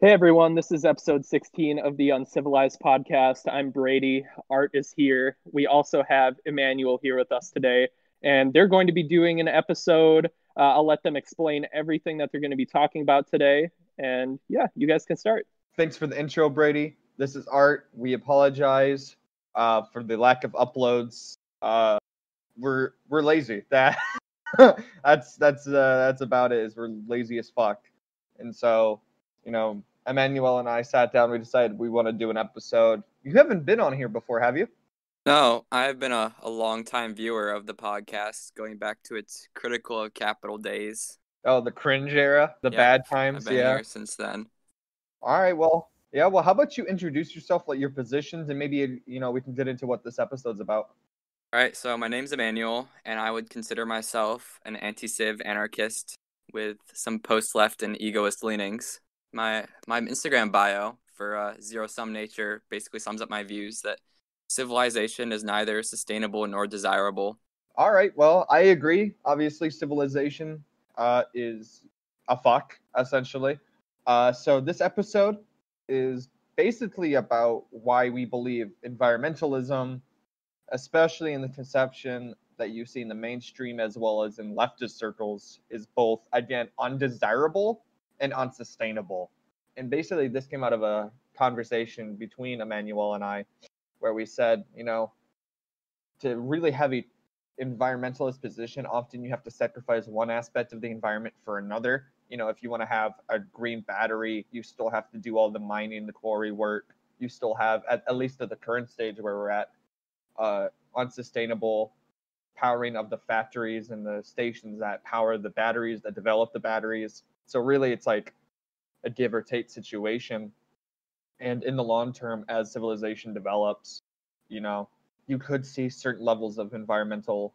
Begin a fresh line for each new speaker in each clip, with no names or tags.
Hey everyone, this is episode 16 of the Uncivilized podcast. I'm Brady. Art is here. We also have Emanuel here with us today, and they're going to be doing an episode. Uh, I'll let them explain everything that they're going to be talking about today. And yeah, you guys can start.
Thanks for the intro, Brady. This is Art. We apologize uh, for the lack of uploads. Uh, we're we're lazy. That that's that's uh, that's about it. Is we're lazy as fuck, and so you know Emanuel and I sat down. We decided we want to do an episode. You haven't been on here before, have you?
No, I've been a, a long time viewer of the podcast, going back to its critical of capital days.
Oh, the cringe era, the
Yeah,
bad times. Yeah.
here since then.
All right. Well, yeah. Well, how about you introduce yourself, like your positions, and maybe you know we can get into what this episode's about.
All right, so my name's Emanuel, and I would consider myself an anti-civ anarchist with some post-left and egoist leanings. My my Instagram bio for uh, zero sum nature basically sums up my views that civilization is neither sustainable nor desirable.
All right. Well, I agree. Obviously, civilization uh, is a fuck, essentially. Uh, so this episode is basically about why we believe environmentalism, especially in the conception that you see in the mainstream as well as in leftist circles, is both again undesirable and unsustainable. And basically, this came out of a conversation between Emanuel and I, where we said, you know, to really have a environmentalist position, often you have to sacrifice one aspect of the environment for another. You know, if you want to have a green battery, you still have to do all the mining, the quarry work. You still have, at, at least at the current stage where we're at, uh, unsustainable powering of the factories and the stations that power the batteries, that develop the batteries. So really, it's like a give or take situation. And in the long term, as civilization develops, you know, you could see certain levels of environmental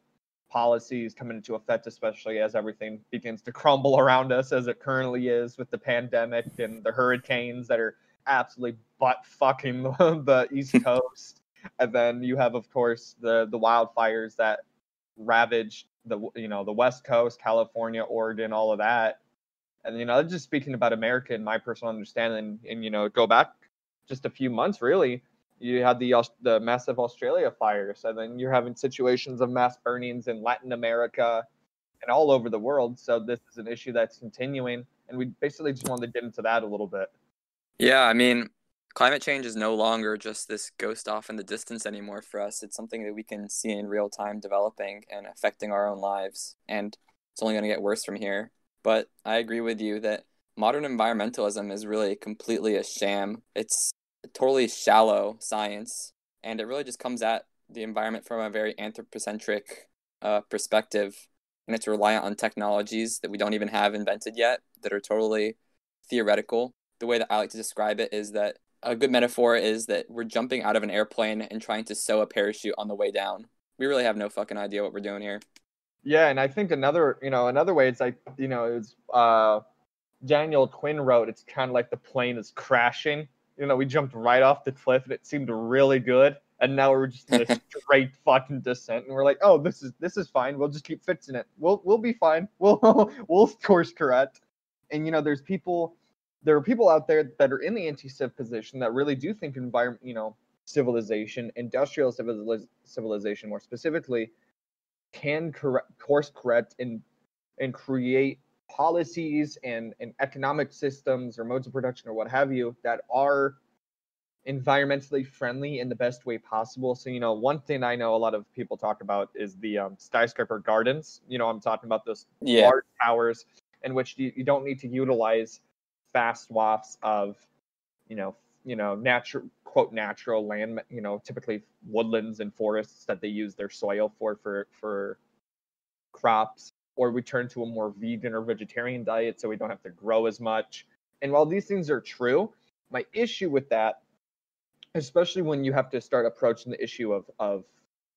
policies come into effect, especially as everything begins to crumble around us as it currently is with the pandemic and the hurricanes that are absolutely butt fucking the East Coast. and then you have, of course, the the wildfires that ravaged the you know the West Coast, California, Oregon, all of that. And you know, just speaking about America and my personal understanding, and you know, go back just a few months, really, you had the the massive Australia fires, and then you're having situations of mass burnings in Latin America and all over the world. So this is an issue that's continuing, and we basically just wanted to get into that a little bit.
Yeah, I mean, climate change is no longer just this ghost off in the distance anymore for us. It's something that we can see in real time developing and affecting our own lives. And it's only going to get worse from here. But I agree with you that modern environmentalism is really completely a sham. It's a totally shallow science. And it really just comes at the environment from a very anthropocentric uh, perspective. And it's reliant on technologies that we don't even have invented yet that are totally theoretical the way that I like to describe it is that a good metaphor is that we're jumping out of an airplane and trying to sew a parachute on the way down. We really have no fucking idea what we're doing here.
Yeah, and I think another, you know, another way it's like, you know, it's uh Daniel Quinn wrote it's kind of like the plane is crashing. You know, we jumped right off the cliff and it seemed really good, and now we're just in a straight fucking descent, and we're like, oh, this is this is fine. We'll just keep fixing it. We'll we'll be fine. We'll we'll course correct. And you know, there's people, there are people out there that are in the anti-civ position that really do think environment, you know, civilization, industrial civiliz- civilization more specifically, can correct, course correct and and create policies and, and economic systems or modes of production or what have you that are environmentally friendly in the best way possible. So, you know, one thing I know a lot of people talk about is the um, skyscraper gardens. You know, I'm talking about those
Yeah.
large towers in which you, you don't need to utilize fast swaths of, you know, you know, natural quote natural land, you know, typically woodlands and forests that they use their soil for for for crops, or we turn to a more vegan or vegetarian diet so we don't have to grow as much. And while these things are true, my issue with that, especially when you have to start approaching the issue of of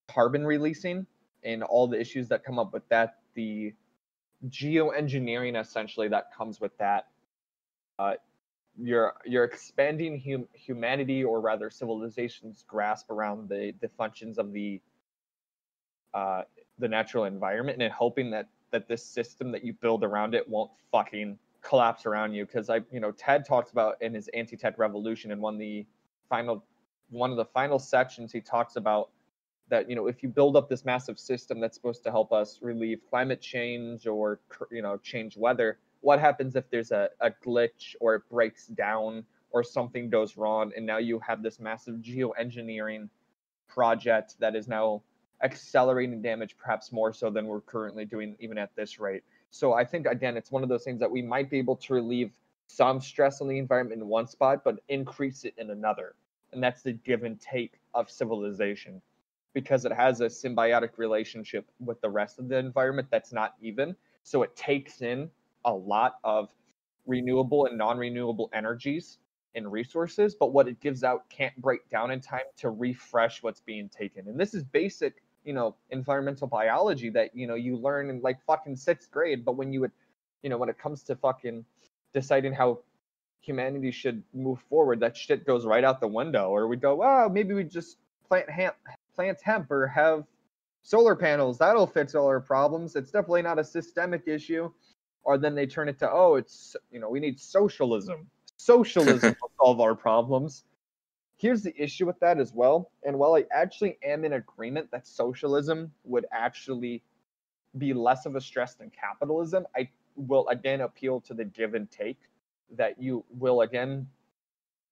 carbon releasing and all the issues that come up with that, the geoengineering essentially that comes with that. Uh, you're you're expanding hum- humanity or rather civilization's grasp around the the functions of the uh, the natural environment and hoping that that this system that you build around it won't fucking collapse around you. Because I, you know, Ted talks about in his anti-tech revolution and one the final one of the final sections he talks about that you know if you build up this massive system that's supposed to help us relieve climate change or you know change weather what happens if there's a, a glitch or it breaks down or something goes wrong and now you have this massive geoengineering project that is now accelerating damage perhaps more so than we're currently doing even at this rate. So i think again it's one of those things that we might be able to relieve some stress on the environment in one spot but increase it in another. And that's the give and take of civilization because it has a symbiotic relationship with the rest of the environment that's not even. So it takes in a lot of renewable and non-renewable energies and resources but what it gives out can't break down in time to refresh what's being taken. And this is basic you know environmental biology that you know you learn in like fucking sixth grade but when you would you know when it comes to fucking deciding how humanity should move forward that shit goes right out the window. Or we go oh maybe we just plant hemp plant hemp or have solar panels. That'll fix all our problems. It's definitely not a systemic issue or then they turn it to oh it's you know we need socialism socialism will solve our problems here's the issue with that as well. And while I actually am in agreement that socialism would actually be less of a stress than capitalism, I will again appeal to the give and take that you will again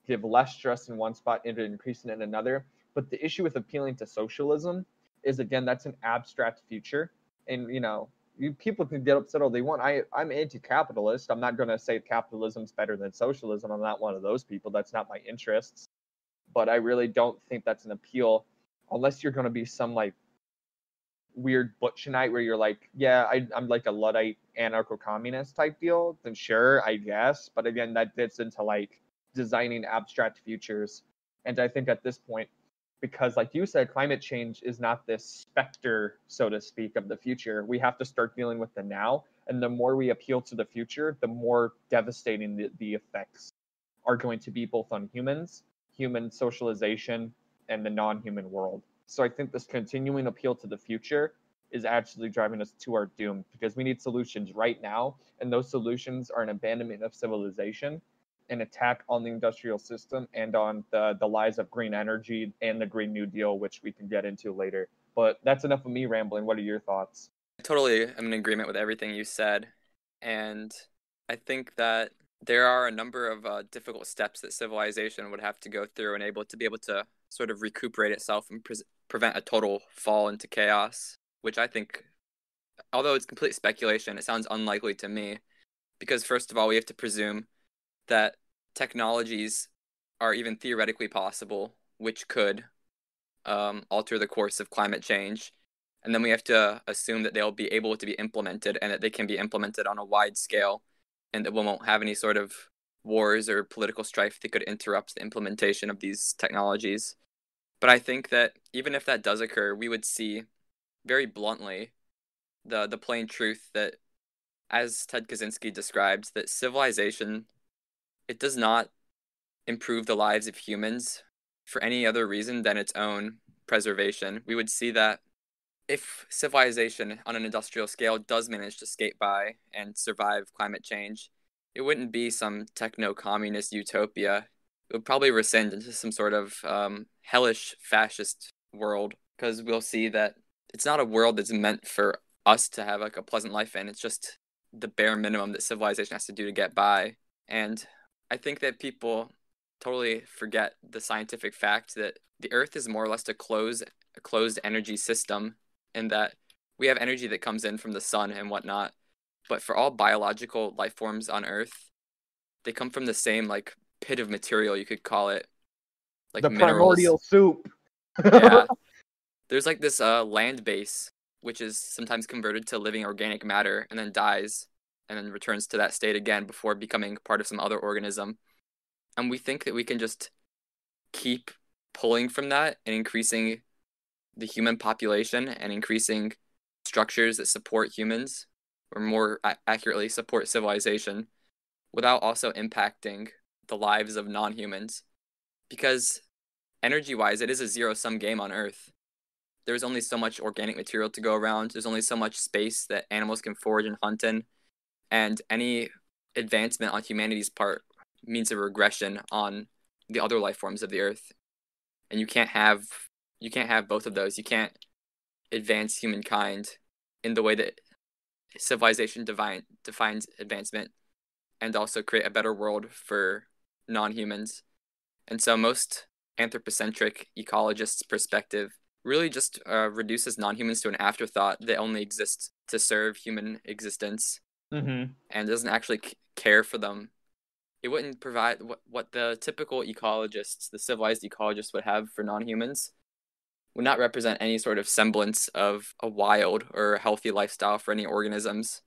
give less stress in one spot and increase it in another. But the issue with appealing to socialism is again that's an abstract future. And you know, you people can get upset all they want. I I'm anti-capitalist. I'm not going to say capitalism's better than socialism. I'm not one of those people. That's not my interests but I really don't think that's an appeal unless you're going to be some like weird Bookchinite where you're like, yeah, I, am like a Luddite anarcho communist type deal, then sure, I guess. But again, that fits into like designing abstract futures. And I think at this point, because like you said, climate change is not this specter, so to speak, of the future. We have to start dealing with the now. And the more we appeal to the future, the more devastating the, the effects are going to be both on humans human socialization and the non-human world. So I think this continuing appeal to the future is actually driving us to our doom because we need solutions right now, and those solutions are an abandonment of civilization, an attack on the industrial system, and on the the lies of green energy and the Green New Deal, which we can get into later. But that's enough of me rambling. What are your thoughts?
Totally, I'm in agreement with everything you said, and I think that there are a number of uh, difficult steps that civilization would have to go through and able to be able to sort of recuperate itself and pre- prevent a total fall into chaos which i think although it's complete speculation it sounds unlikely to me because first of all we have to presume that technologies are even theoretically possible which could um, alter the course of climate change and then we have to assume that they'll be able to be implemented and that they can be implemented on a wide scale and that we won't have any sort of wars or political strife that could interrupt the implementation of these technologies. But I think that even if that does occur, we would see very bluntly the the plain truth that as Ted Kaczynski described, that civilization it does not improve the lives of humans for any other reason than its own preservation. We would see that if civilization on an industrial scale does manage to skate by and survive climate change, it wouldn't be some techno communist utopia. It would probably rescind into some sort of um, hellish fascist world because we'll see that it's not a world that's meant for us to have like a pleasant life in. It's just the bare minimum that civilization has to do to get by. And I think that people totally forget the scientific fact that the Earth is more or less a closed, a closed energy system and that we have energy that comes in from the sun and whatnot. But for all biological life forms on Earth, they come from the same like pit of material, you could call it.
Like the minerals. primordial soup.
yeah. There's like this uh, land base, which is sometimes converted to living organic matter and then dies and then returns to that state again before becoming part of some other organism. And we think that we can just keep pulling from that and increasing the human population and increasing structures that support humans, or more accurately, support civilization, without also impacting the lives of non humans. Because energy wise, it is a zero sum game on Earth. There's only so much organic material to go around, there's only so much space that animals can forage and hunt in, and any advancement on humanity's part means a regression on the other life forms of the earth. And you can't have you can't have both of those. You can't advance humankind in the way that civilization divine, defines advancement and also create a better world for non-humans. And so most anthropocentric ecologists perspective really just uh, reduces non-humans to an afterthought that only exists to serve human existence
Mm-hmm.
and doesn't actually c- care for them. It wouldn't provide what, what the typical ecologists, the civilized ecologists, would have for non humans, would not represent any sort of semblance of a wild or healthy lifestyle for any organisms.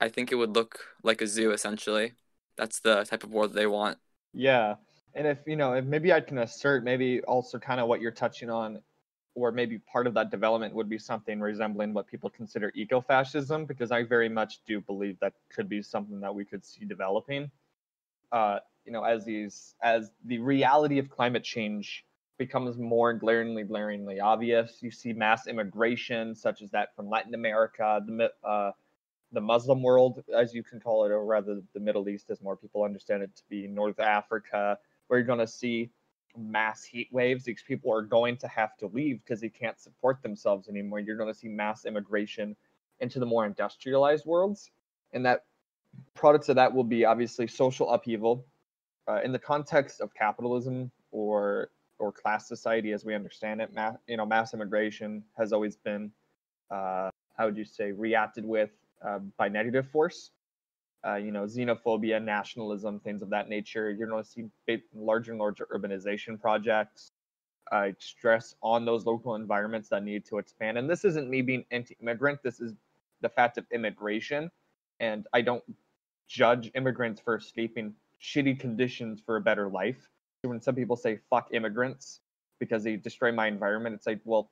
I think it would look like a zoo essentially. That's the type of world they want.
Yeah. And if, you know, if maybe I can assert maybe also kind of what you're touching on, or maybe part of that development would be something resembling what people consider ecofascism, because I very much do believe that could be something that we could see developing. Uh, you know, as these, as the reality of climate change becomes more glaringly, glaringly obvious, you see mass immigration, such as that from Latin America, the uh, the Muslim world, as you can call it, or rather the Middle East, as more people understand it to be North Africa, where you're going to see mass heat waves. These people are going to have to leave because they can't support themselves anymore. You're going to see mass immigration into the more industrialized worlds, and that products of that will be obviously social upheaval uh, in the context of capitalism or or class society as we understand it. Ma- you know, mass immigration has always been uh, how would you say reacted with uh, by negative force uh, you know, xenophobia, nationalism, things of that nature. You're going to see big, larger and larger urbanization projects, uh, stress on those local environments that need to expand. And this isn't me being anti-immigrant. This is the fact of immigration, and I don't judge immigrants for escaping shitty conditions for a better life. When some people say "fuck immigrants" because they destroy my environment, it's like, well,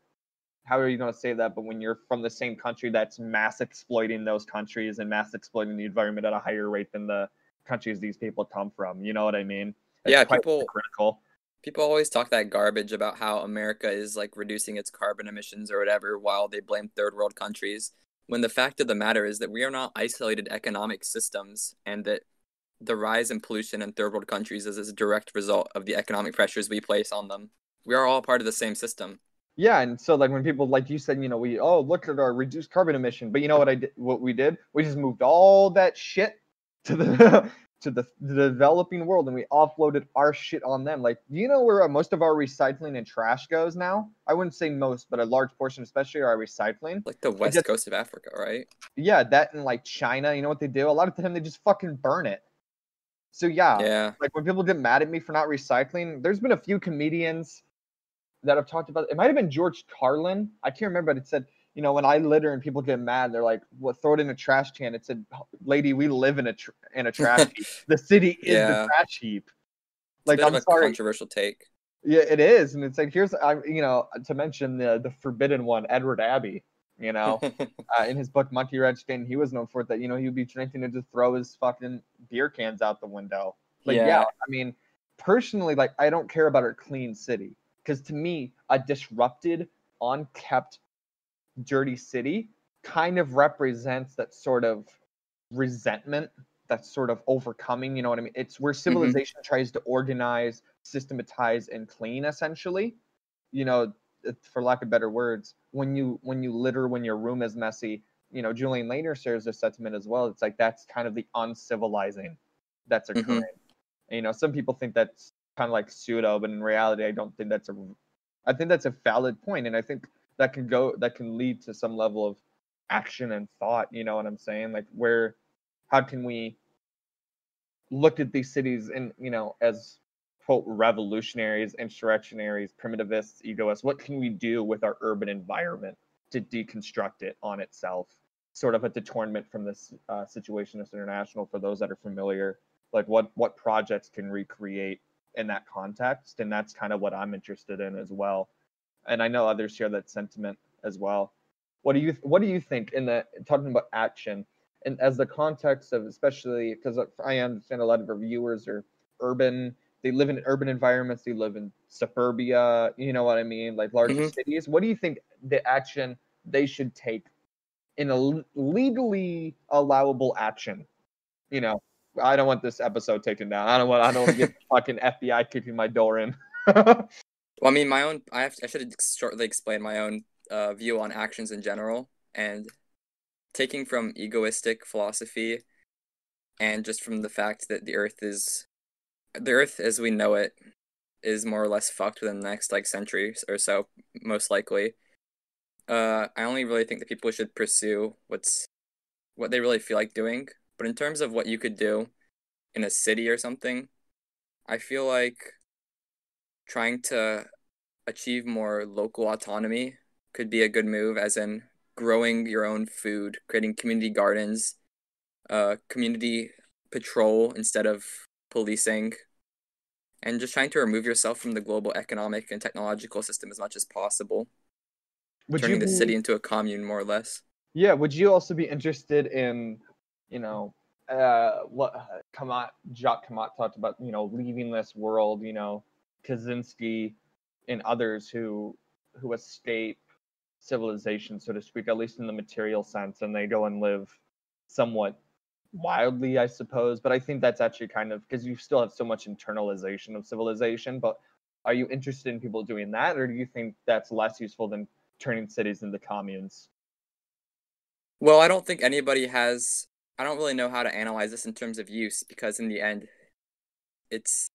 how are you going to say that? But when you're from the same country that's mass exploiting those countries and mass exploiting the environment at a higher rate than the countries these people come from, you know what I mean? It's
Yeah, people-
critical.
People always talk that garbage about how America is like reducing its carbon emissions or whatever while they blame third world countries. When the fact of the matter is that we are not isolated economic systems and that the rise in pollution in third world countries is a direct result of the economic pressures we place on them. We are all part of the same system.
Yeah, and so like when people like you said, you know, we oh look at our reduced carbon emission, but you know what I did? What we did? We just moved all that shit to the to the, the developing world, and we offloaded our shit on them. Like, do you know where uh, most of our recycling and trash goes now? I wouldn't say most, but a large portion, especially our recycling.
Like the west
just-
coast of Africa, right?
Yeah, that and like China, you know what they do? A lot of the time they just fucking burn it. So yeah,
Yeah.
like when people get mad at me for not recycling, there's been a few comedians that have talked about it might have been George Carlin. I can't remember, but it said, you know, when I litter and people get mad, they're like, "What? Throw it in a trash can." It said, "Lady, we live in a tr- in a trash heap. The city is
Yeah.
the trash heap." Like, I'm sorry.
controversial take.
Yeah, it is, and it's like here's, I, you know, to mention the the forbidden one, Edward Abbey. You know, uh, in his book Monkey Game, he was known for it that you know he would be drinking and just throw his fucking beer cans out the window. Like, yeah.
Yeah.
I mean, personally, like, I don't care about a clean city because to me, a disrupted, unkept, dirty city kind of represents that sort of resentment, that sort of overcoming. You know what I mean? It's where civilization tries to organize, systematize, and clean, essentially. You know, for lack of better words, when you when you litter when your room is messy, you know, Julian Langer shares this sentiment as well. It's like that's kind of the uncivilizing that's
Mhm.
occurring. And, you know, some people think that's kind of like pseudo, but in reality, I don't think that's a. I think that's a valid point, and I think that can go that can lead to some level of action and thought. You know what I'm saying? Like where, how can we look at these cities and you know as quote revolutionaries, insurrectionaries, primitivists, egoists? What can we do with our urban environment to deconstruct it on itself? Sort of a deterrent from this uh, Situationist International for those that are familiar. Like what what projects can recreate in that context, and that's kind of what I'm interested in as well. And I know others share that sentiment as well. What do you what do you think in the talking about action and as the context of especially because I understand a lot of our viewers are urban, they live in urban environments, they live in suburbia, you know what I mean, like larger
Mhm.
cities. What do you think the action they should take in a legally allowable action? You know, I don't want this episode taken down. I don't want. I don't want to get fucking FBI kicking my door in.
Well, I mean, my own. I have. I should shortly explain my own uh, view on actions in general, and taking from egoistic philosophy, and just from the fact that the Earth is, the Earth as we know it, is more or less fucked within the next like century or so, most likely. Uh, I only really think that people should pursue what's what they really feel like doing. But in terms of what you could do in a city or something, I feel like trying to achieve more local autonomy could be a good move, as in growing your own food, creating community gardens, uh, community patrol instead of policing, and just trying to remove yourself from the global economic and technological system as much as possible.
Would
turning
you
the city into a commune, more or less.
Yeah, would you also be interested in, you know, uh, what uh, Camatte, Jacques Camatte talked about, you know, leaving this world, you know, Kaczynski and others who who escape civilization, so to speak, at least in the material sense, and they go and live somewhat wildly, I suppose. But I think that's actually kind of because you still have so much internalization of civilization. But are you interested in people doing that, or do you think that's less useful than turning cities into communes?
Well, I don't think anybody has. I don't really know how to analyze this in terms of use because in the end, it's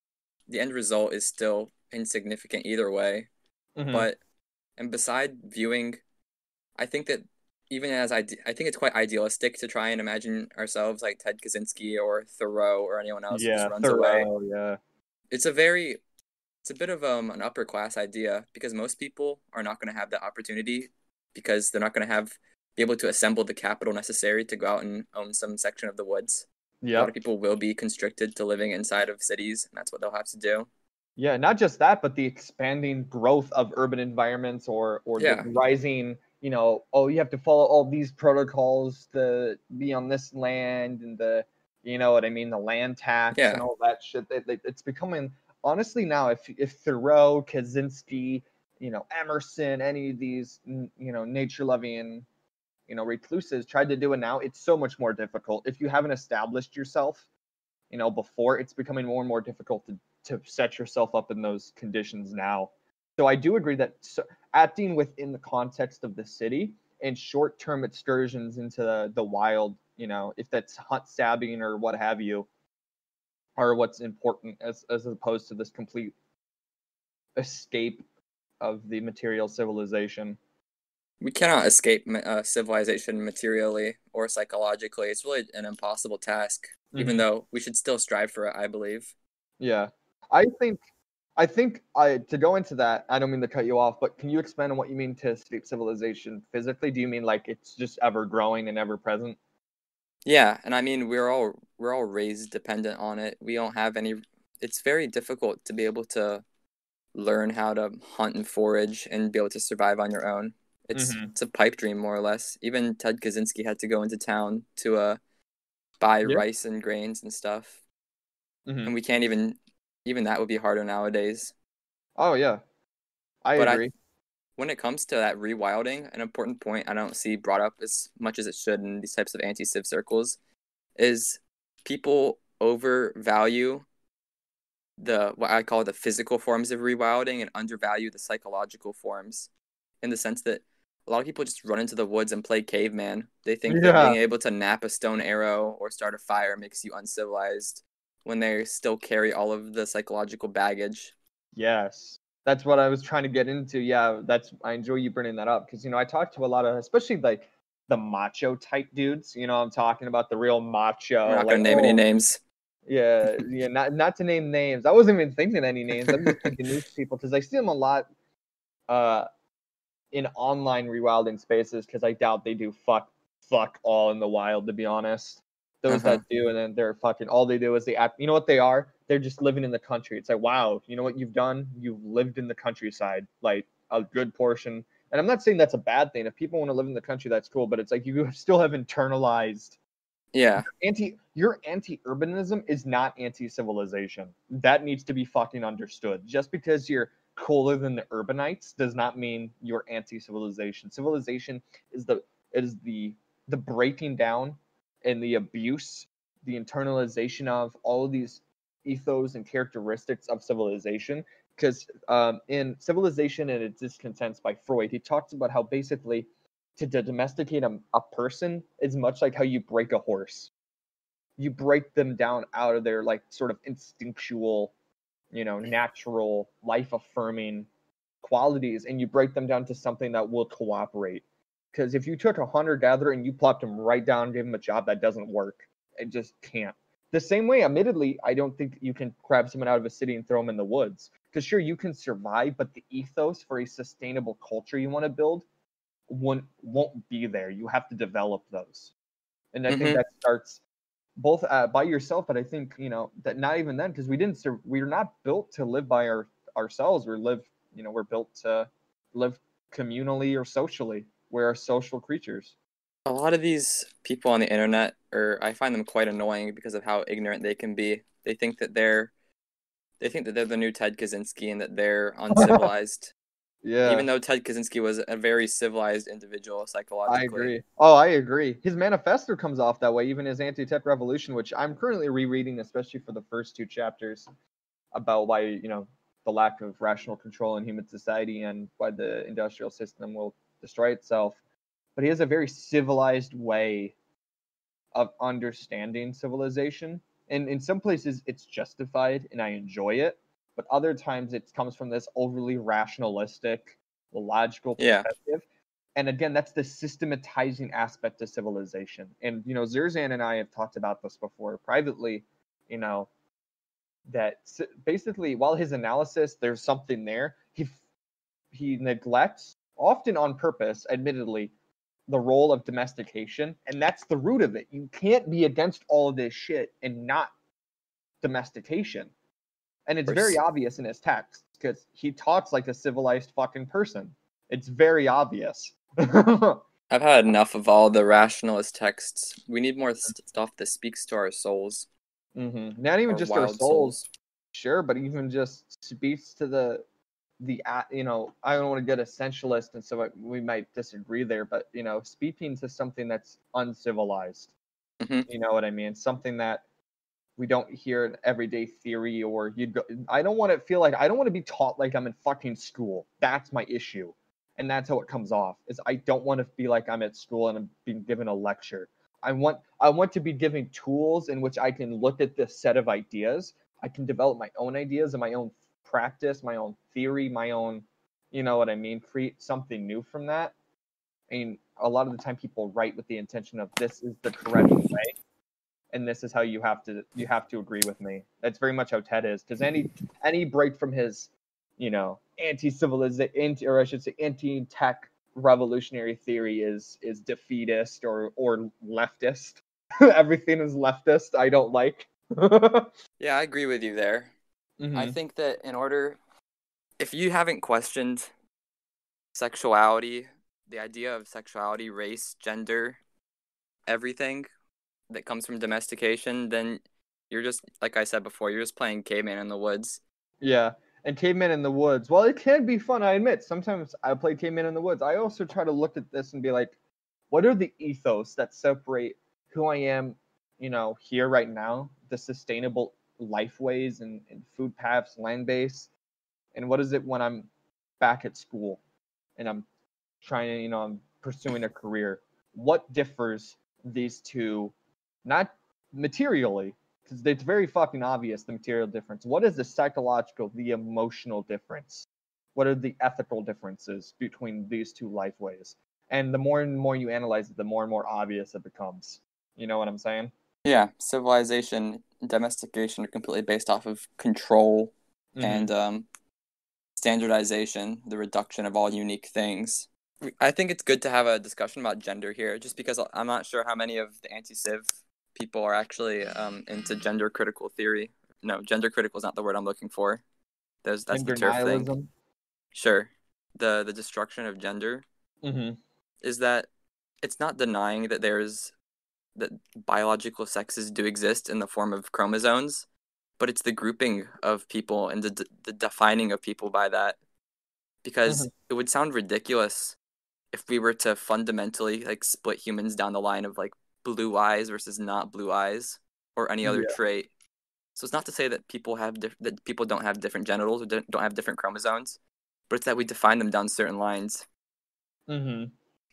the end result is still insignificant either way.
Mhm.
But and beside viewing, I think that even as I, I think it's quite idealistic to try and imagine ourselves like Ted Kaczynski or Thoreau or anyone else who
yeah,
just runs away.
Thoreau, yeah.
It's a very, it's a bit of um an upper class idea because most people are not going to have that opportunity because they're not going to have be able to assemble the capital necessary to go out and own some section of the woods.
Yeah.
A lot of people will be constricted to living inside of cities, and that's what they'll have to do.
Yeah, not just that, but the expanding growth of urban environments or or
Yeah.
the rising, you know, oh, you have to follow all these protocols to be on this land and the, you know what I mean, the land tax
Yeah.
and all that shit. It, it- it's becoming honestly now, if if Thoreau, Kaczynski, you know, Emerson, any of these, you know, nature loving, you know, recluses tried to do it now, it's so much more difficult. If you haven't established yourself, you know, before, it's becoming more and more difficult to to set yourself up in those conditions now. So I do agree that so, acting within the context of the city and short-term excursions into the, the wild, you know, if that's hunt stabbing or what have you, are what's important as as opposed to this complete escape of the material civilization.
We cannot escape uh, civilization materially or psychologically. It's really an impossible task, even
Mhm.
though we should still strive for it, I believe.
Yeah, I think, I think I to go into that. I don't mean to cut you off, but can you expand on what you mean to escape civilization physically? Do you mean like it's just ever growing and ever present?
Yeah, and I mean we're all we're all raised dependent on it. We don't have any it's very difficult to be able to learn how to hunt and forage and be able to survive on your own. It's
Mhm.
it's a pipe dream more or less. Even Ted Kaczynski had to go into town to uh buy rice and grains and stuff.
Mhm.
And we can't even even that would be harder nowadays.
Oh yeah, I
But I-
agree.
when it comes to that rewilding, an important point I don't see brought up as much as it should in these types of anti civ circles is people overvalue the what I call the physical forms of rewilding and undervalue the psychological forms in the sense that a lot of people just run into the woods and play caveman. They think that being able to knap a stone arrow or start a fire makes you uncivilized when they still carry all of the psychological baggage.
Yes, that's what I was trying to get into. Yeah, that's I enjoy you bringing that up because you know I talk to a lot of, especially like the macho type dudes. You know, I'm talking about the real macho.
I'm not
like,
gonna name any
"Oh,
names.
Yeah, yeah, not not to name names. I wasn't even thinking any names. I'm just thinking these people because I see them a lot uh in online rewilding spaces because I doubt they do fuck fuck all in the wild to be honest. Those
Uh-huh.
that do and then they're fucking all they do is they act you know what they are? They're just living in the country. It's like wow, you know what you've done? You've lived in the countryside like a good portion. And I'm not saying that's a bad thing. If people want to live in the country, that's cool. But it's like you still have internalized
Yeah.
anti your anti-urbanism is not anti-civilization. That needs to be fucking understood. Just because you're cooler than the urbanites does not mean you're anti-civilization. Civilization is the is the the breaking down and the abuse the internalization of all of these ethos and characteristics of civilization. Because um, in Civilization and its Discontents by Freud, he talks about how basically to domesticate a, a person is much like how you break a horse. You break them down out of their like sort of instinctual, you know, natural, life affirming qualities and you break them down to something that will cooperate. Because if you took a hunter gatherer and you plopped him right down and gave him a job, that doesn't work. It just can't. The same way, admittedly, I don't think you can grab someone out of a city and throw them in the woods. Because sure, you can survive, but the ethos for a sustainable culture you want to build won't won't be there. You have to develop those, and I mm-hmm. think that starts both uh, by yourself. But I think you know that not even then, because we didn't we're not built to live by our ourselves. We're live you know we're built to live communally or socially. We're social creatures.
A lot of these people on the internet, or I find them quite annoying because of how ignorant they can be. They think that they're they think that they're the new Ted Kaczynski and that they're uncivilized.
Yeah.
Even though Ted Kaczynski was a very civilized individual psychologically.
I agree. Oh, I agree. His manifesto comes off that way, even his anti-tech revolution, which I'm currently rereading, especially for the first two chapters about why, you know, the lack of rational control in human society and why the industrial system will destroy itself. But he has a very civilized way of understanding civilization and in some places it's justified and I enjoy it, but other times it comes from this overly rationalistic, logical perspective. Yeah. And again, that's the systematizing aspect of civilization. And you know, Zerzan and I have talked about this before privately. You know, that basically, while his analysis, there's something there. He he neglects, often on purpose, admittedly, the role of domestication, and that's the root of it. You can't be against all of this shit and not domestication. And it's very obvious in his text because he talks like a civilized fucking person. It's very obvious.
I've had enough of all the rationalist texts. We need more stuff that speaks to our souls.
Mm-hmm. Not even our just our souls, souls, sure, but even just speaks to the the you know I don't want to get essentialist, and so we might disagree there. But you know, speaking to something that's uncivilized, mm-hmm. you know what I mean? Something that we don't hear an everyday theory, or you'd go. I don't want to feel like I don't want to be taught like I'm in fucking school. That's my issue, and that's how it comes off. Is I don't want to be like I'm at school and I'm being given a lecture. I want I want to be given tools in which I can look at this set of ideas. I can develop my own ideas and my own practice, my own theory, my own, you know what I mean, create something new from that. I mean, a lot of the time people write with the intention of this is the correct way, and this is how you have to you have to agree with me. That's very much how Ted is, because any any break from his, you know, anti-civilization, anti, or I should say, anti-tech revolutionary theory is is defeatist or or leftist. Everything is leftist. I don't like.
yeah, I agree with you there. Mm-hmm. I think that in order, if you haven't questioned sexuality, the idea of sexuality, race, gender, everything that comes from domestication, then you're just, like I said before, you're just playing caveman in the woods.
Yeah. And caveman in the woods, well, it can be fun, I admit. Sometimes I play caveman in the woods. I also try to look at this and be like, what are the ethos that separate who I am, you know, here right now, the sustainable lifeways and, and food paths, land base, and what is it when I'm back at school and I'm trying to, you know, I'm pursuing a career? What differs these two, not materially, because it's very fucking obvious the material difference. What is the psychological, the emotional difference? What are the ethical differences between these two lifeways? And the more and more you analyze it, the more and more obvious it becomes. You know what I'm saying?
Yeah, civilization, domestication are completely based off of control mm-hmm. and um, standardization, the reduction of all unique things. I think it's good to have a discussion about gender here, just because I'm not sure how many of the anti-civ people are actually um, into gender critical theory. No, gender critical is not the word I'm looking for. There's that's gender the turf thing. Sure, the the destruction of gender
mm-hmm.
is that it's not denying that there's that biological sexes do exist in the form of chromosomes, but it's the grouping of people and the, the defining of people by that. Because mm-hmm. it would sound ridiculous if we were to fundamentally like split humans down the line of like blue eyes versus not blue eyes. or any other
Yeah.
trait. So it's not to say that people have diff- that people don't have different genitals or don't don't have different chromosomes, but it's that we define them down certain lines
Mm-hmm.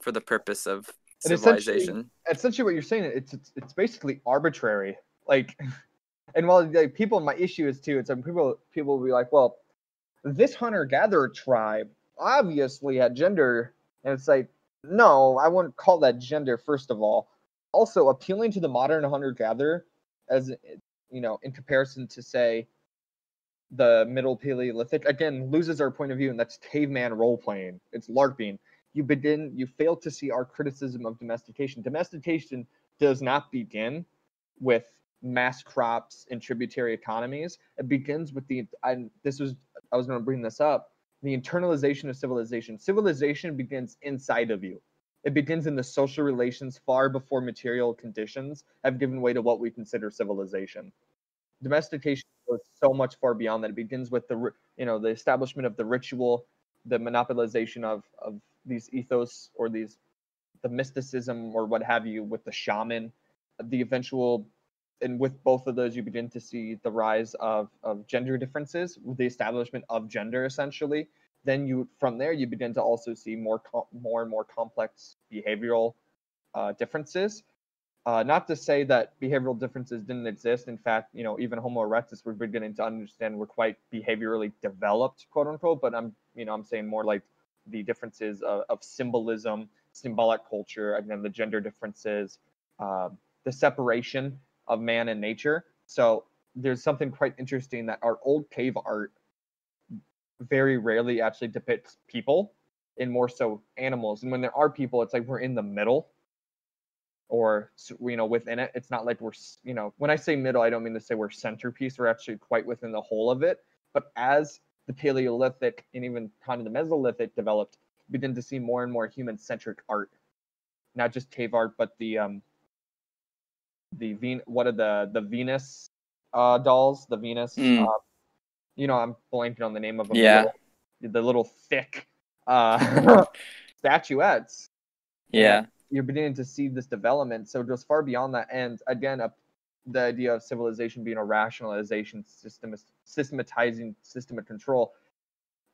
for the purpose of
And essentially-
civilization.
essentially what you're saying it's it's, it's basically arbitrary like and while like people my issue is too it's like people people will be like well this hunter gatherer tribe obviously had gender and it's like no i wouldn't call that gender first of all also appealing to the modern hunter gatherer as you know in comparison to say the middle paleolithic again loses our point of view and that's caveman role playing it's larping you begin you fail to see our criticism of domestication. Domestication does not begin with mass crops and tributary economies. It begins with the and this was i was going to bring this up the internalization of civilization. Civilization begins inside of you it begins in the social relations far before material conditions have given way to what we consider civilization. Domestication goes so much far beyond that. It begins with the you know the establishment of the ritual the monopolization of of these ethos or these the mysticism or what have you with the shaman. The eventual and with both of those you begin to see the rise of of gender differences with the establishment of gender essentially then you from there you begin to also see more co- more and more complex behavioral uh, differences uh, not to say that behavioral differences didn't exist. In fact, you know, even Homo erectus, we're beginning to understand we're quite behaviorally developed, quote unquote. But I'm, you know, I'm saying more like the differences of, of symbolism, symbolic culture, again, the gender differences, uh, the separation of man and nature. So there's something quite interesting that our old cave art very rarely actually depicts people and more so animals. And when there are people, it's like we're in the middle or you know within it it's not like we're you know when i say middle i don't mean to say we're centerpiece we're actually quite within the whole of it but as the paleolithic and even kind of the mesolithic developed we begin to see more and more human centric art not just cave art but the um the Ven- what are the the venus uh dolls the venus
Mm.
uh, you know i'm blanking on the name of them
Yeah.
the little, the little thick uh statuettes
Yeah.
you're beginning to see this development. So it goes far beyond that. And again, the idea of civilization being a rationalization system, systematizing system of control.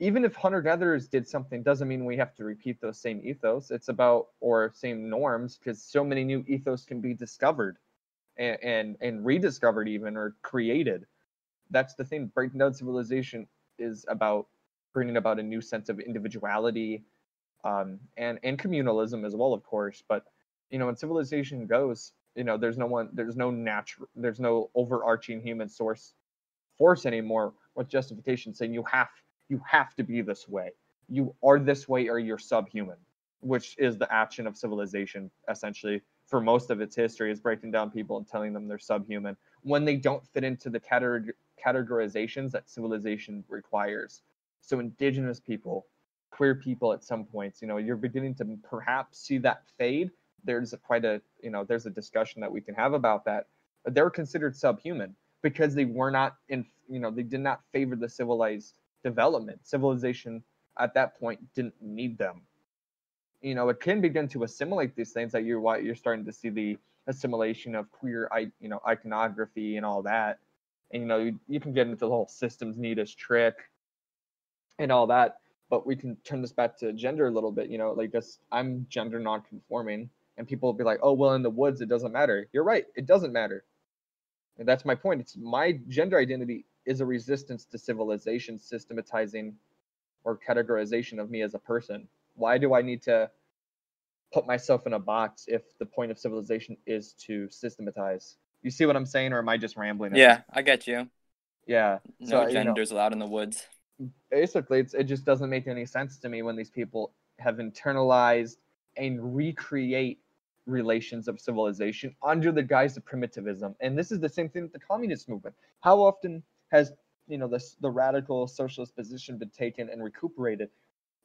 Even if hunter gatherers did something, doesn't mean we have to repeat those same ethos. It's about or same norms because so many new ethos can be discovered and, and and rediscovered even or created. That's the thing. Breaking down civilization is about bringing about a new sense of individuality, um, and and communalism as well, of course. But you know, when civilization goes, you know, there's no one, there's no natural, there's no overarching human source force anymore with justification saying you have you have to be this way. You are this way, or you're subhuman, which is the action of civilization essentially for most of its history is breaking down people and telling them they're subhuman when they don't fit into the categor- categorizations that civilization requires. So indigenous people, queer people at some points you know you're beginning to perhaps see that fade. There's a, quite a you know there's a discussion that we can have about that. But they were considered subhuman because they were not in you know they did not favor the civilized development. Civilization at that point didn't need them. You know it can begin to assimilate these things that you're you're starting to see the assimilation of queer you know iconography and all that and you know you, you can get into the whole systems neatest trick and all that but we can turn this back to gender a little bit you know like this i'm gender non-conforming and people will be like oh well in the woods it doesn't matter. You're right it doesn't matter. And that's my point it's my gender identity is a resistance to civilization systematizing or categorization of me as a person. Why do i need to put myself in a box if the point of civilization is to systematize you see what i'm saying or am i just rambling
Yeah, I get you.
yeah
No
So, you know-
genders allowed in the woods.
basically it's, it just doesn't make any sense to me when these people have internalized and recreate relations of civilization under the guise of primitivism and this is the same thing with the communist movement how often has you know this the radical socialist position been taken and recuperated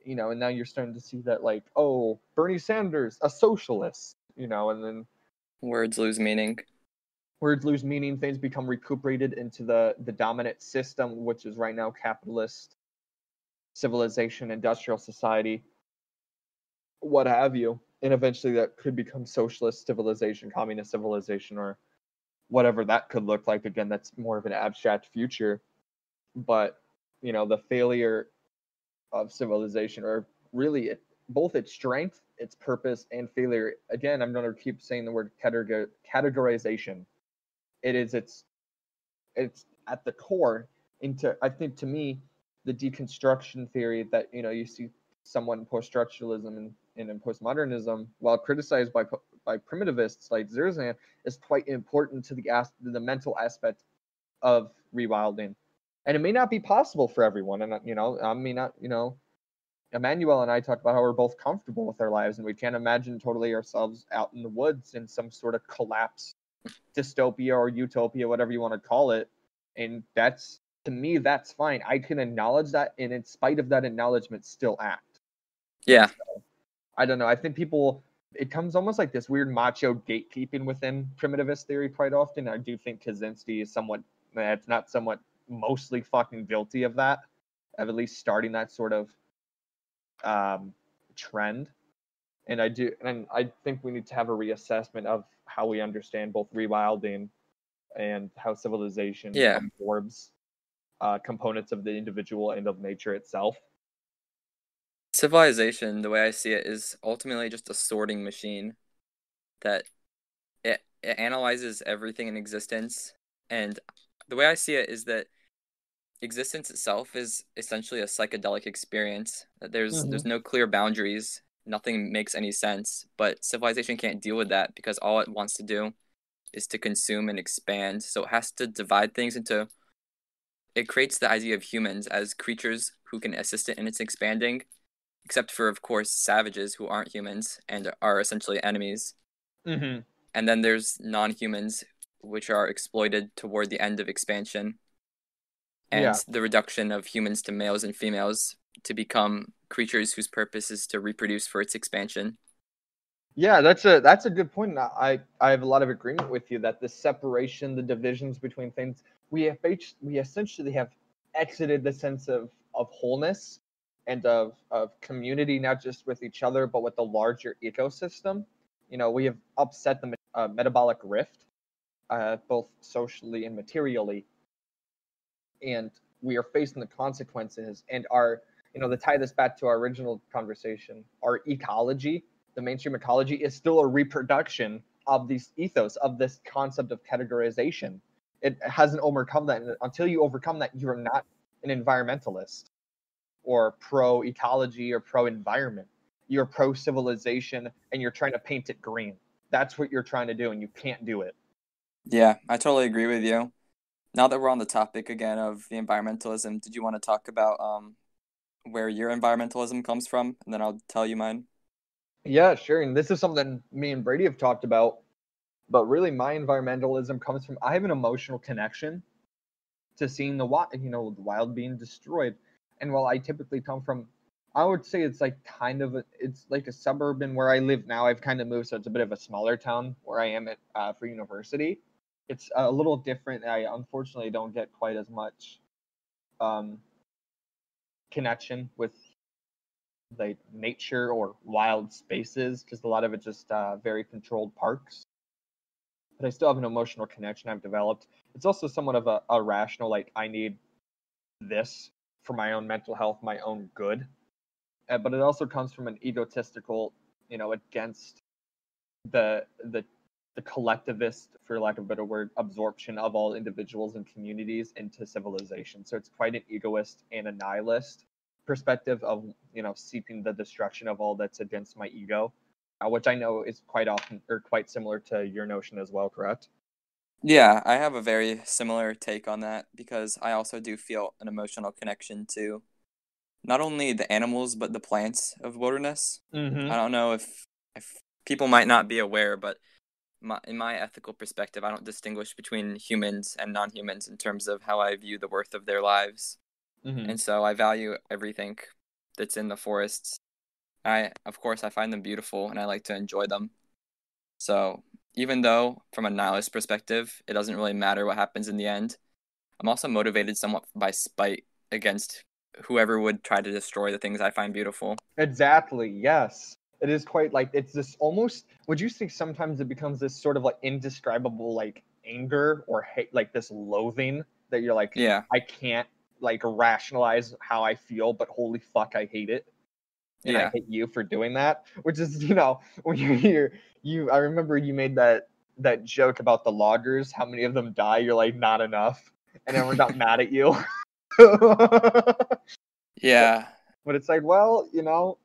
you know and now you're starting to see that like oh bernie sanders a socialist you know and then
Words lose meaning.
Words lose meaning things become recuperated into the the dominant system which is right now capitalist civilization industrial society what have you and eventually that could become socialist civilization communist civilization or whatever that could look like. Again, that's more of an abstract future. But, you know, the failure of civilization, or really it, both its strength, its purpose, and failure. Again, I'm going to keep saying the word categor- categorization. It is its, it's at the core into, I think to me, the deconstruction theory that, you know, you see someone post-structuralism and, and in postmodernism, while criticized by by primitivists like Zerzan, is quite important to the as- the mental aspect of rewilding. And it may not be possible for everyone. And you know, I mean, not you know, Emanuel and I talked about how we're both comfortable with our lives, and we can't imagine totally ourselves out in the woods in some sort of collapse, dystopia or utopia, whatever you want to call it. And that's to me, that's fine. I can acknowledge that, and in spite of that acknowledgement, still act.
Yeah.
So, I don't know. I think people it comes almost like this weird macho gatekeeping within primitivist theory quite often. I do think Kaczynski is somewhat it's not somewhat mostly fucking guilty of that, of at least starting that sort of um, trend. And I do, and I think we need to have a reassessment of how we understand both rewilding and how civilization
Yeah.
absorbs uh, components of the individual and of nature itself.
civilization the way i see it is ultimately just a sorting machine that it, it analyzes everything in existence and the way i see it is that existence itself is essentially a psychedelic experience that there's there's no clear boundaries nothing makes any sense but civilization can't deal with that because all it wants to do is to consume and expand so it has to divide things into it creates the idea of humans as creatures who can assist it in its expanding except for of course savages who aren't humans and are essentially enemies
Mm-hmm.
and then there's non-humans which are exploited toward the end of expansion and
Yeah.
the reduction of humans to males and females to become creatures whose purpose is to reproduce for its expansion
Yeah, that's a that's a good point. I I have a lot of agreement with you that the separation, the divisions between things, we have we essentially have exited the sense of of wholeness and of of community, not just with each other, but with the larger ecosystem. You know, we have upset the uh, metabolic rift, uh, both socially and materially, and we are facing the consequences. And our, you know, to tie this back to our original conversation, our ecology the mainstream ecology is still a reproduction of these ethos of this concept of categorization. It hasn't overcome that. And until you overcome that you're not an environmentalist or pro ecology or pro environment you're pro civilization and you're trying to paint it green. That's what you're trying to do and you can't do it.
Yeah i totally agree with you. Now that we're on the topic again of the environmentalism did you want to talk about um, where your environmentalism comes from and then i'll tell you mine
Yeah, sure. And this is something me and Brady have talked about. But really, my environmentalism comes from I have an emotional connection to seeing the wild, you know, the wild being destroyed. And while I typically come from, I would say it's like kind of a, it's like a suburban where I live now. I've kind of moved, so it's a bit of a smaller town where I am at uh, for university. It's a little different. I unfortunately don't get quite as much um, connection with like nature or wild spaces because a lot of it's just uh, very controlled parks. But I still have an emotional connection I've developed. It's also somewhat of a, a rational, like I need this for my own mental health, my own good. Uh, but it also comes from an egotistical, you know, against the the the collectivist, for lack of a better word, absorption of all individuals and communities into civilization. So it's quite an egoist and a nihilist perspective of you know seeking the destruction of all that's against my ego uh, which i know is quite often or quite similar to your notion as well correct
Yeah, I have a very similar take on that because I also do feel an emotional connection to not only the animals but the plants of wilderness.
mm-hmm.
I don't know if if people might not be aware, but my, in my ethical perspective, I don't distinguish between humans and non-humans in terms of how I view the worth of their lives.
Mm-hmm.
And so I value everything that's in the forests. I of course I find them beautiful and I like to enjoy them. So even though from a nihilist perspective it doesn't really matter what happens in the end, I'm also motivated somewhat by spite against whoever would try to destroy the things I find beautiful.
exactly yes it is quite like it's this almost would you think sometimes it becomes this sort of like indescribable like anger or hate, like this loathing that you're like,
Yeah.
I can't like rationalize how I feel, but holy fuck, I hate it. And I hate you for doing that. Which is, you know, when you're here, you I remember you made that that joke about the loggers, how many of them die, you're like, not enough. And everyone not mad at you. Yeah. But
Yeah.
it's like, well, you know,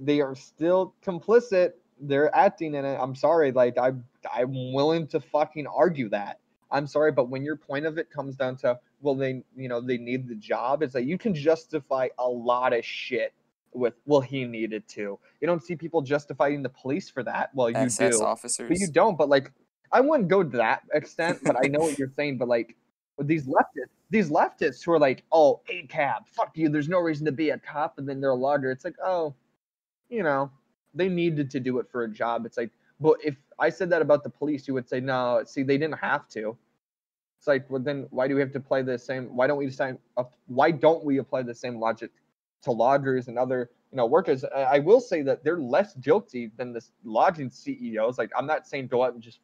they are still complicit. They're acting in it. I'm sorry, like I I'm willing to fucking argue that. I'm sorry, but when your point of it comes down to, well, they you know they need the job, it's like you can justify a lot of shit with, well, he needed to. You don't see people justifying the police for that. Well, you do,
officers.
but you don't. But like, I wouldn't go to that extent. But I know what you're saying. But like, with these leftists, these leftists who are like, oh, ACAB, fuck you. There's no reason to be a cop, and then they're a logger. It's like, oh, you know, they needed to do it for a job. It's like, but if I said that about the police, you would say, no, see, they didn't have to. It's like, well, then why do we have to play the same? Why don't we decide? Why don't we apply the same logic to lodgers and other, you know, workers? I I will say that they're less guilty than the lodging CEOs. Like, I'm not saying go out and just,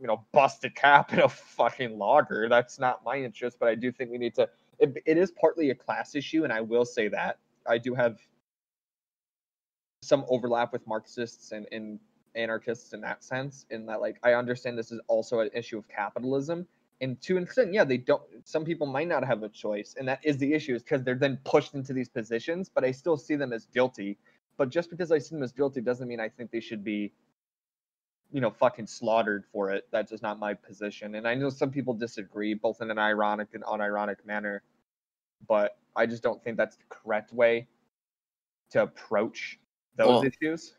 you know, bust a cap in a fucking logger. That's not my interest. But I do think we need to. It, it is partly a class issue, and I will say that I do have some overlap with Marxists and, and anarchists in that sense, in that like I understand this is also an issue of capitalism. And to an extent, yeah, they don't some people might not have a choice, and that is the issue, is because they're then pushed into these positions, but I still see them as guilty. But just because I see them as guilty doesn't mean I think they should be, you know, fucking slaughtered for it. That's just not my position. And I know some people disagree, both in an ironic and unironic manner, but I just don't think that's the correct way to approach those
Well,
issues.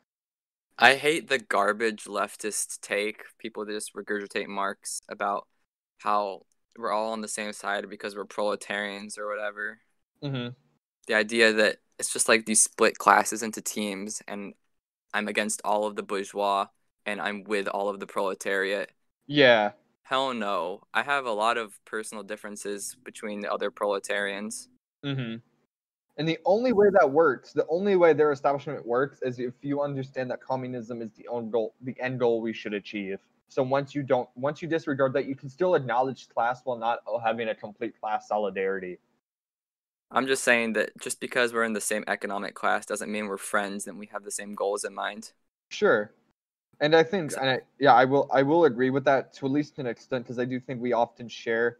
I hate the garbage leftist take. People that just regurgitate Marx about how we're all on the same side because we're proletarians or whatever.
Mm-hmm.
The idea that it's just like these split classes into teams, and I'm against all of the bourgeois and I'm with all of the proletariat.
Yeah.
Hell no. I have a lot of personal differences between the other proletarians.
Mm-hmm. And the only way that works, the only way their establishment works, is if you understand that communism is the end goal, the end goal we should achieve. So once you don't, once you disregard that, you can still acknowledge class while not having a complete class solidarity.
I'm just saying that just because we're in the same economic class doesn't mean we're friends and we have the same goals in mind.
Sure. And I think, and I, yeah, I will, I will agree with that to at least an extent because I do think we often share.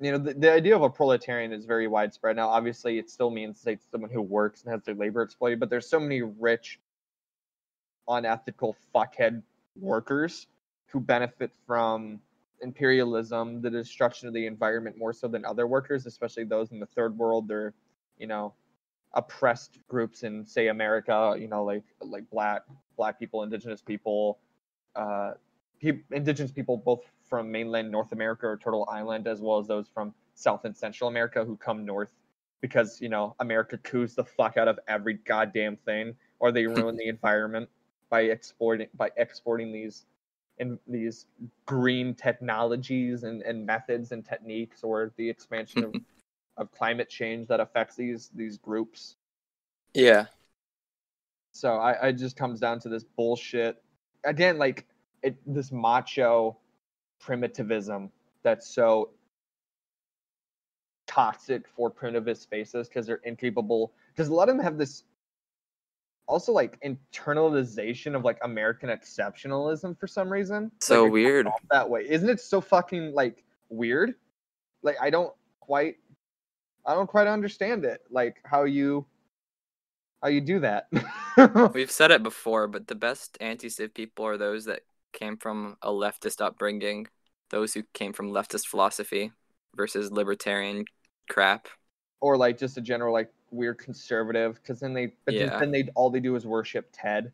You know, the, the idea of a proletarian is very widespread. Now, obviously, it still means like someone who works and has their labor exploited, but there's so many rich, unethical fuckhead workers who benefit from imperialism, the destruction of the environment more so than other workers, especially those in the third world. They're, you know, oppressed groups in say America, you know, like like black black people, indigenous people, uh, pe- indigenous people both from mainland North America or Turtle Island, as well as those from South and Central America who come north because you know America coups the fuck out of every goddamn thing, or they ruin the environment by exporting by exporting these in these green technologies and, and methods and techniques, or the expansion of, of climate change that affects these these groups.
Yeah.
So I, I just comes down to this bullshit. Again, like it this macho primitivism that's so toxic for primitivist spaces because they're incapable because a lot of them have this also like internalization of like American exceptionalism for some reason.
So
Like,
weird.
that way. Isn't it so fucking like weird? Like I don't quite I don't quite understand it. Like how you how you do that.
We've said it before, but the best anti-civ people are those that came from a leftist upbringing, those who came from leftist philosophy versus libertarian crap.
or like just a general like weird conservative because then they but then-
Yeah.
then they all they do is worship Ted,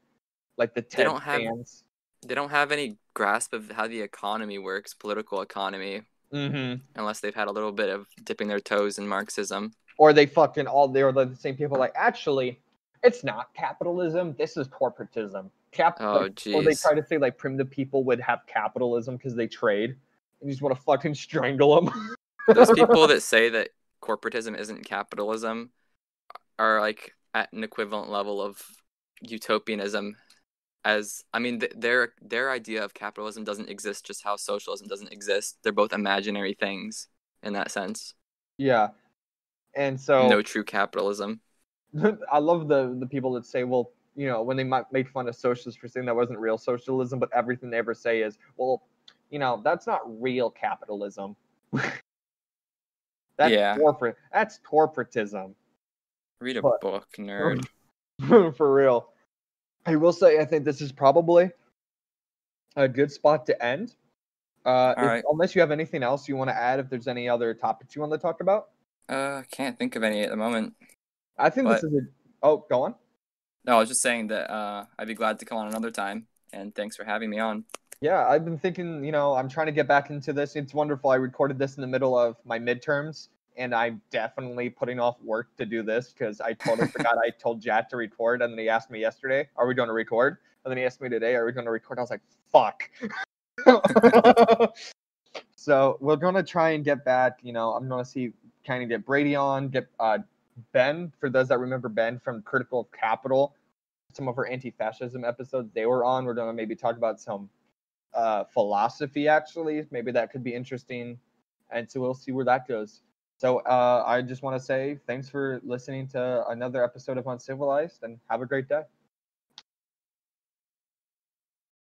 like the Ted
don't have-
fans.
They don't have any grasp of how the economy works, political economy,
Mm-hmm.
unless they've had a little bit of dipping their toes in Marxism.
Or they fucking all they're the same people like actually, it's not capitalism. This is corporatism. Cap.
Oh,
like, or they try to say like primitive people would have capitalism because they trade, and you just want to fucking strangle them.
Those people that say that corporatism isn't capitalism are like at an equivalent level of utopianism as I mean, th- their their idea of capitalism doesn't exist just how socialism doesn't exist. They're both imaginary things in that sense.
Yeah, and so
No true capitalism.
I love the the people that say, well, you know, when they might make fun of socialists for saying that wasn't real socialism, but everything they ever say is, well, you know, that's not real capitalism. that's
Yeah.
corporate. That's corporatism.
Read a
But-
book, nerd.
for real. I will say, I think this is probably a good spot to end. Uh, if-
right.
Unless you have anything else you want to add, if there's any other topics you want to talk about,
Uh, can't think of any at the moment.
I think this is a. Oh, go on.
No, I was just saying that uh, I'd be glad to come on another time, and thanks for having me on.
Yeah, I've been thinking, you know, I'm trying to get back into this. It's wonderful. I recorded this in the middle of my midterms, and I'm definitely putting off work to do this because I totally forgot I told Jack to record, and then he asked me yesterday, "Are we going to record?" And then he asked me today, "Are we going to record?" I was like, "Fuck." so we're gonna try and get back. You know, I'm gonna see kind of get Brady on, get uh, Ben. For those that remember Ben from Critical Capital, some of our anti-fascism episodes they were on. We're gonna maybe talk about some uh, philosophy actually. Maybe that could be interesting, and so we'll see where that goes. So uh, I just want to say thanks for listening to another episode of Uncivilized, and have a great day.